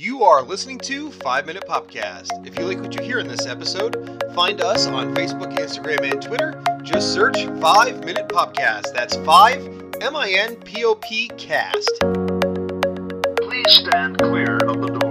You are listening to 5 Minute Popcast. If you like what you hear in this episode, find us on Facebook, Instagram, and Twitter. Just search 5 Minute Popcast. That's 5 M I N P O P cast. Please stand clear of the doors.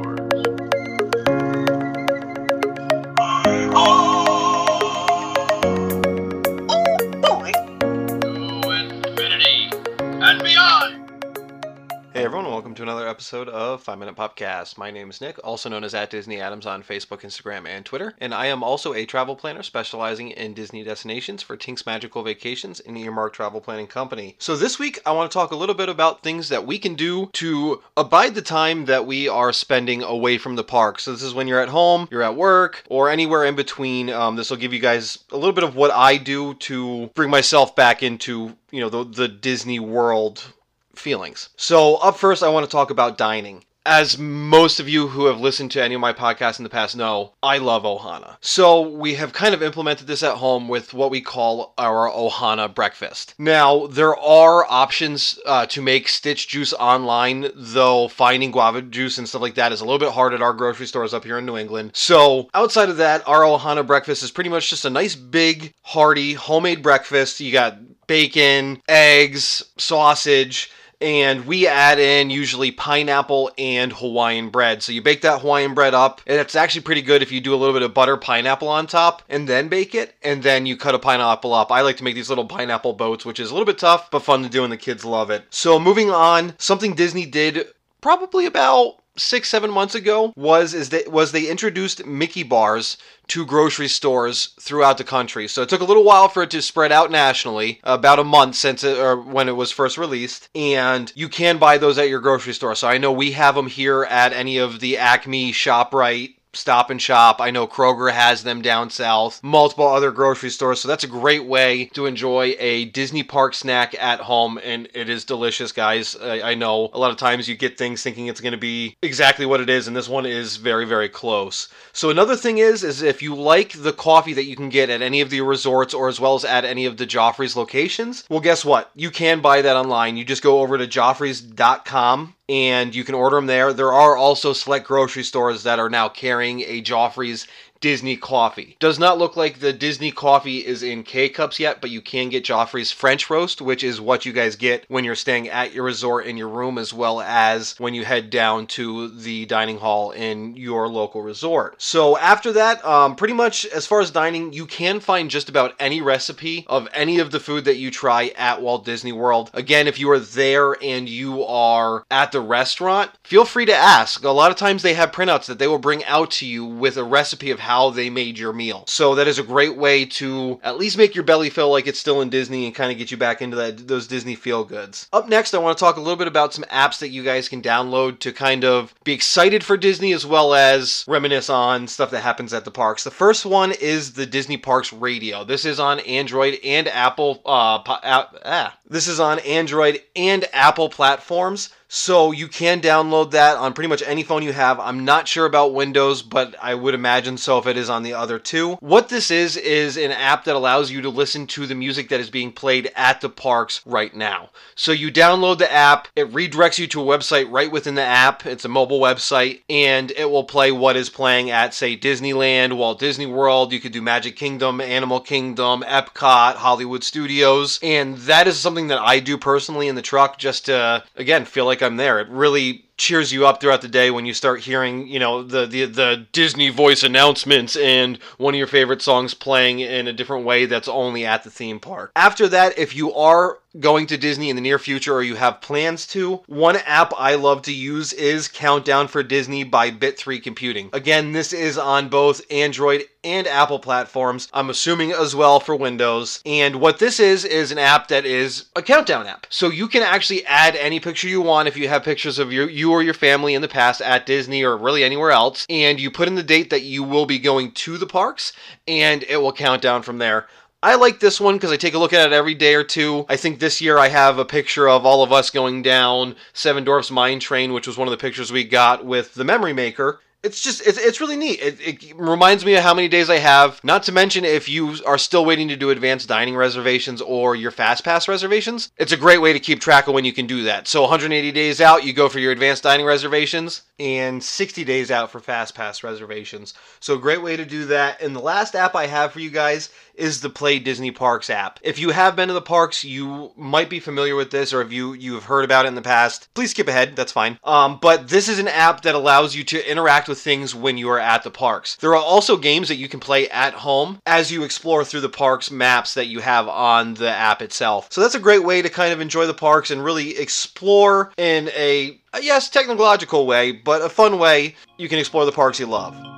Hey everyone, welcome to another episode of 5 Minute Popcast. My name is Nick, also known as at Disney Adams on Facebook, Instagram, and Twitter, and I am also a travel planner specializing in Disney destinations for Tink's Magical Vacations, an earmark travel planning company. So this week I want to talk a little bit about things that we can do to abide the time that we are spending away from the park. So this is when you're at home, you're at work, or anywhere in between. Um, this will give you guys a little bit of what I do to bring myself back into you know the, the Disney World feelings. So, up first, I want to talk about dining. As most of you who have listened to any of my podcasts in the past know, I love Ohana. So, we have kind of implemented this at home with what we call our Ohana breakfast. Now, there are options uh, to make stitch juice online, though finding guava juice and stuff like that is a little bit hard at our grocery stores up here in New England. So, outside of that, our Ohana breakfast is pretty much just a nice, big, hearty, homemade breakfast. You got bacon, eggs, sausage and we add in usually pineapple and Hawaiian bread. So you bake that Hawaiian bread up, and it's actually pretty good if you do a little bit of butter pineapple on top and then bake it, and then you cut a pineapple up. I like to make these little pineapple boats, which is a little bit tough but fun to do, and the kids love it. So moving on, something Disney did probably about six seven months ago was is that was they introduced Mickey bars to grocery stores throughout the country. So it took a little while for it to spread out nationally, about a month since it or when it was first released, and you can buy those at your grocery store. So I know we have them here at any of the Acme, Shoprite, Stop and Shop. I know Kroger has them down south, multiple other grocery stores. So that's a great way to enjoy a Disney park snack at home. And it is delicious, guys. I, I know a lot of times you get things thinking it's going to be exactly what it is. And this one is very, very close. So another thing is, is if you like the coffee that you can get at any of the resorts or as well as at any of the Joffrey's locations, well, guess what? You can buy that online. You just go over to joffreys.com and you can order them there. There are also select grocery stores that are now carrying a Joffrey's Disney coffee. Does not look like the Disney coffee is in K cups yet, but you can get Joffrey's French roast, which is what you guys get when you're staying at your resort in your room, as well as when you head down to the dining hall in your local resort. So after that, um, pretty much as far as dining, you can find just about any recipe of any of the food that you try at Walt Disney World. Again, if you are there and you are at the restaurant, feel free to ask. A lot of times they have printouts that they will bring out to you with a recipe of how they made your meal. So that is a great way to at least make your belly feel like it's still in Disney and kind of get you back into that those Disney feel goods. Up next, I want to talk a little bit about some apps that you guys can download to kind of be excited for Disney as well as reminisce on stuff that happens at the parks. The first one is the Disney Parks Radio. This is on Android and Apple. Uh, po- app, ah. This is on Android and Apple platforms. So you can download that on pretty much any phone you have. I'm not sure about Windows, but I would imagine so if it is on the other two. What this is is an app that allows you to listen to the music that is being played at the parks right now. So you download the app, it redirects you to a website right within the app. It's a mobile website and it will play what is playing at say Disneyland, Walt Disney World, you could do Magic Kingdom, Animal Kingdom, Epcot, Hollywood Studios, and that is something that I do personally in the truck just to again feel like I'm there. It really cheers you up throughout the day when you start hearing, you know, the, the the Disney voice announcements and one of your favorite songs playing in a different way that's only at the theme park. After that, if you are going to Disney in the near future or you have plans to, one app I love to use is Countdown for Disney by Bit3 Computing. Again, this is on both Android and Apple platforms. I'm assuming as well for Windows. And what this is is an app that is a countdown app. So you can actually add any picture you want if you have pictures of your you or your family in the past at Disney or really anywhere else and you put in the date that you will be going to the parks and it will count down from there. I like this one because I take a look at it every day or two. I think this year I have a picture of all of us going down Seven Dwarfs Mine Train, which was one of the pictures we got with the Memory Maker. It's just it's, it's really neat. It, it reminds me of how many days I have. Not to mention if you are still waiting to do advanced dining reservations or your fast pass reservations, it's a great way to keep track of when you can do that. So 180 days out, you go for your advanced dining reservations, and 60 days out for fast pass reservations. So a great way to do that. And the last app I have for you guys is the Play Disney Parks app. If you have been to the parks, you might be familiar with this, or if you you have heard about it in the past, please skip ahead. That's fine. Um, but this is an app that allows you to interact with things when you are at the parks. There are also games that you can play at home as you explore through the parks maps that you have on the app itself. So that's a great way to kind of enjoy the parks and really explore in a yes technological way, but a fun way you can explore the parks you love.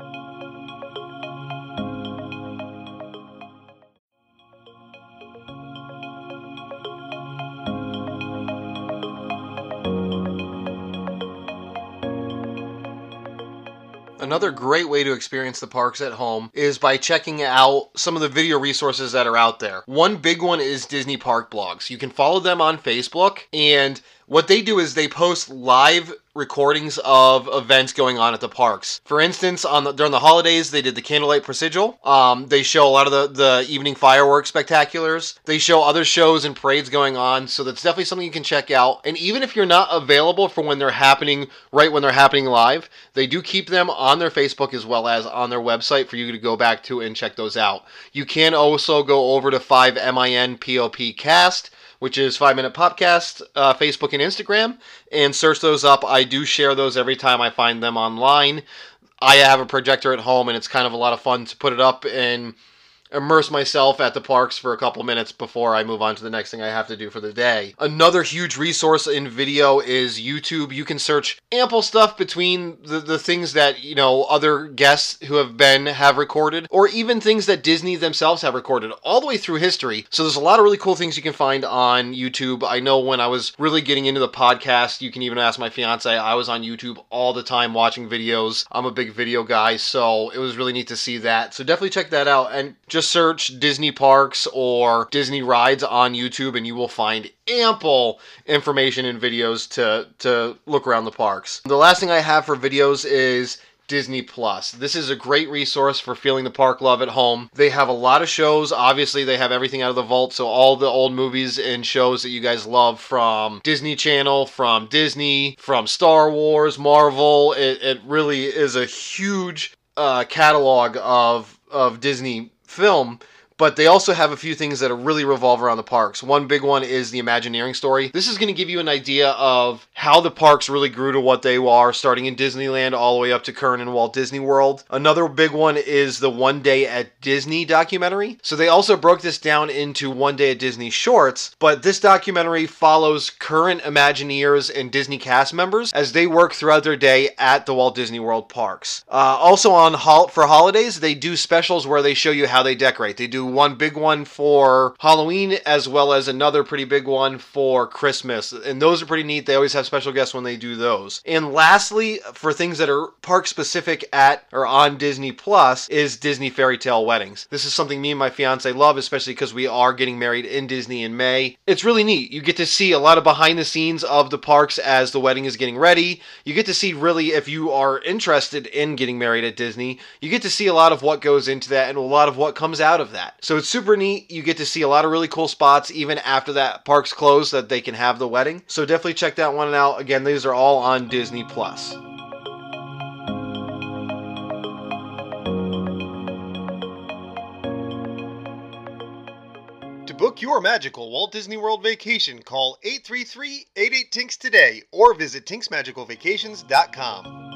Another great way to experience the parks at home is by checking out some of the video resources that are out there. One big one is Disney Park Blogs. You can follow them on Facebook, and what they do is they post live recordings of events going on at the parks. For instance, on the, during the holidays, they did the Candlelight Processional. Um, they show a lot of the, the evening fireworks spectaculars. They show other shows and parades going on, so that's definitely something you can check out. And even if you're not available for when they're happening, right when they're happening live, they do keep them on their Facebook as well as on their website for you to go back to and check those out. You can also go over to 5MIN Cast which is Five Minute Popcast, uh, Facebook and Instagram, and search those up. I do share those every time I find them online. I have a projector at home, and it's kind of a lot of fun to put it up and immerse myself at the parks for a couple minutes before I move on to the next thing I have to do for the day. Another huge resource in video is YouTube. You can search ample stuff between the, the things that, you know, other guests who have been have recorded, or even things that Disney themselves have recorded all the way through history. So there's a lot of really cool things you can find on YouTube. I know when I was really getting into the podcast, you can even ask my fiance, I was on YouTube all the time watching videos. I'm a big video guy, so it was really neat to see that. So definitely check that out. And just just search Disney parks or Disney rides on YouTube and you will find ample information and videos to, to look around the parks. The last thing I have for videos is Disney Plus. This is a great resource for feeling the park love at home. They have a lot of shows. Obviously, they have everything out of the vault, so all the old movies and shows that you guys love from Disney Channel, from Disney, from Star Wars, Marvel. It, it really is a huge uh, catalog of of Disney film but they also have a few things that really revolve around the parks. One big one is the Imagineering story. This is going to give you an idea of how the parks really grew to what they are, starting in Disneyland all the way up to current in Walt Disney World. Another big one is the One Day at Disney documentary. So they also broke this down into One Day at Disney shorts, but this documentary follows current Imagineers and Disney cast members as they work throughout their day at the Walt Disney World parks. Uh, also on for holidays, they do specials where they show you how they decorate. They do one big one for Halloween as well as another pretty big one for Christmas. And those are pretty neat. They always have special guests when they do those. And lastly, for things that are park specific at or on Disney Plus is Disney Fairy Tale Weddings. This is something me and my fiance love, especially because we are getting married in Disney in May. It's really neat. You get to see a lot of behind the scenes of the parks as the wedding is getting ready. You get to see really if you are interested in getting married at Disney, you get to see a lot of what goes into that and a lot of what comes out of that. So it's super neat. You get to see a lot of really cool spots even after that park's closed that they can have the wedding. So definitely check that one out. Again, these are all on Disney Plus. To book your magical Walt Disney World vacation, call 833-88-TINKS today or visit tinksmagicalvacations.com.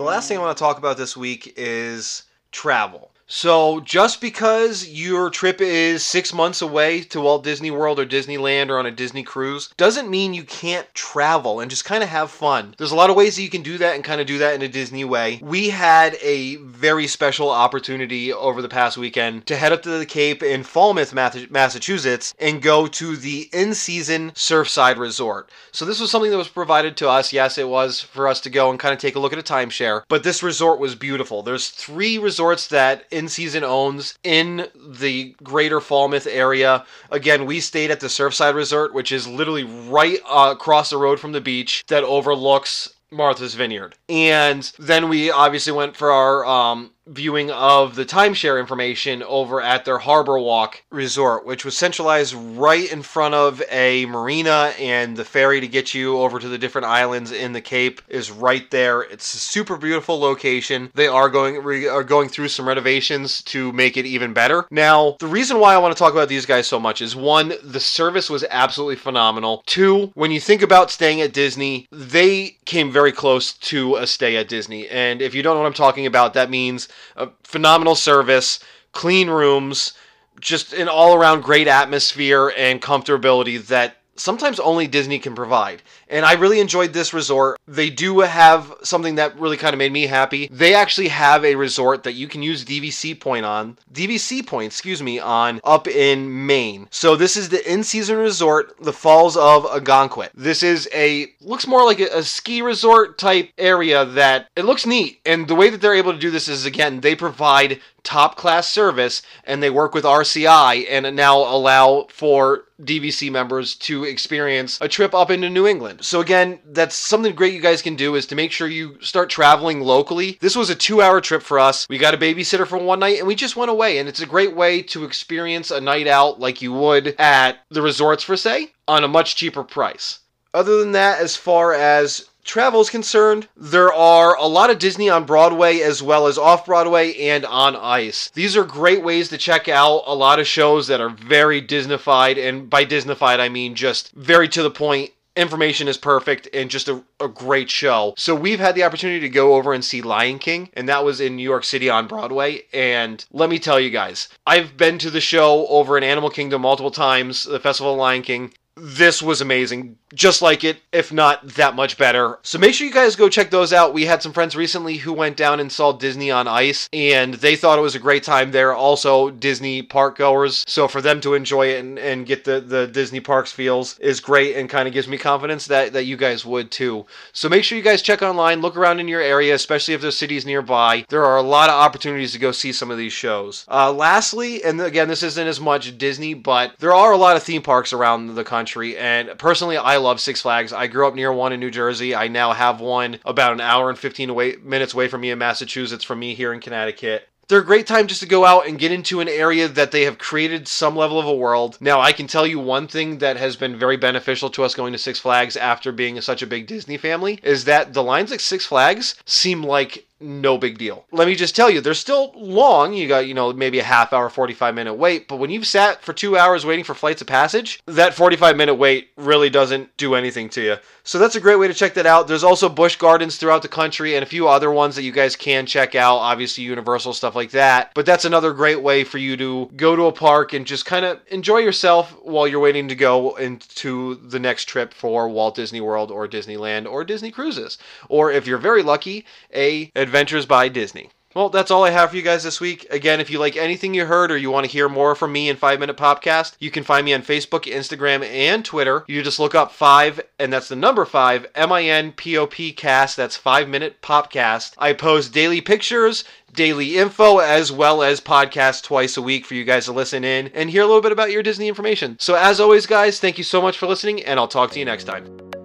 The last thing I want to talk about this week is travel. So, just because your trip is six months away to Walt Disney World or Disneyland or on a Disney cruise doesn't mean you can't travel and just kind of have fun. There's a lot of ways that you can do that and kind of do that in a Disney way. We had a very special opportunity over the past weekend to head up to the Cape in Falmouth, Massachusetts, and go to the InnSeason Surfside Resort. So, this was something that was provided to us. Yes, it was for us to go and kind of take a look at a timeshare, but this resort was beautiful. There's three resorts that InnSeason owns in the greater Falmouth area. Again, we stayed at the Surfside Resort, which is literally right uh, across the road from the beach that overlooks Martha's Vineyard. And then we obviously went for our um, viewing of the timeshare information over at their Harbor Walk resort, which was centralized right in front of a marina, and the ferry to get you over to the different islands in the Cape is right there. It's a super beautiful location. They are going re- are going through some renovations to make it even better. Now, the reason why I want to talk about these guys so much is one, the service was absolutely phenomenal. Two, when you think about staying at Disney, they came very close to a stay at Disney. And if you don't know what I'm talking about, that means a phenomenal service, clean rooms, just an all around great atmosphere and comfortability that sometimes only Disney can provide. And I really enjoyed this resort. They do have something that really kind of made me happy. They actually have a resort that you can use DVC point on, DVC point, excuse me, on up in Maine. So this is the InnSeason resort, the Falls of Ogunquit. This is a looks more like a, a ski resort type area that it looks neat. And the way that they're able to do this is again, they provide top class service and they work with RCI and now allow for DVC members to experience a trip up into New England. So again, that's something great you guys can do is to make sure you start traveling locally. This was a 2-hour trip for us. We got a babysitter for one night and we just went away and it's a great way to experience a night out like you would at the resorts for say on a much cheaper price. Other than that, as far as travel is concerned, there are a lot of Disney on Broadway as well as off Broadway and on ice. These are great ways to check out a lot of shows that are very Disneyfied, and by Disneyfied I mean just very to the point. Information is perfect and just a, a great show. So, we've had the opportunity to go over and see Lion King, and that was in New York City on Broadway. And let me tell you guys, I've been to the show over in Animal Kingdom multiple times, the Festival of Lion King this was amazing. Just like it, if not that much better. So make sure you guys go check those out. We had some friends recently who went down and saw Disney on Ice, and they thought it was a great time. They're also Disney park goers. So for them to enjoy it and, and get the, the Disney parks feels is great and kind of gives me confidence that, that you guys would too. So make sure you guys check online, look around in your area, especially if there's cities nearby. There are a lot of opportunities to go see some of these shows. Uh, lastly, and again, this isn't as much Disney, but there are a lot of theme parks around the country country. And personally, I love Six Flags. I grew up near one in New Jersey. I now have one about an hour and 15 away, minutes away from me in Massachusetts from me here in Connecticut they're a great time just to go out and get into an area that they have created some level of a world. Now, I can tell you one thing that has been very beneficial to us going to Six Flags after being such a big Disney family is that the lines at Six Flags seem like no big deal. Let me just tell you, they're still long. You got, you know, maybe a half hour, 45 minute wait. But when you've sat for two hours waiting for flights of passage, that 45 minute wait really doesn't do anything to you. So that's a great way to check that out. There's also Busch Gardens throughout the country and a few other ones that you guys can check out. Obviously, Universal, stuff like that. But that's another great way for you to go to a park and just kind of enjoy yourself while you're waiting to go into the next trip for Walt Disney World or Disneyland or Disney Cruises. Or if you're very lucky, a Adventures by Disney. Well, that's all I have for you guys this week. Again, if you like anything you heard or you want to hear more from me in 5 Minute Popcast, you can find me on Facebook, Instagram, and Twitter. You just look up 5, and that's the number 5, M I N P O P cast. That's 5 Minute Popcast. I post daily pictures, daily info, as well as podcasts twice a week for you guys to listen in and hear a little bit about your Disney information. So, as always, guys, thank you so much for listening, and I'll talk to you next time.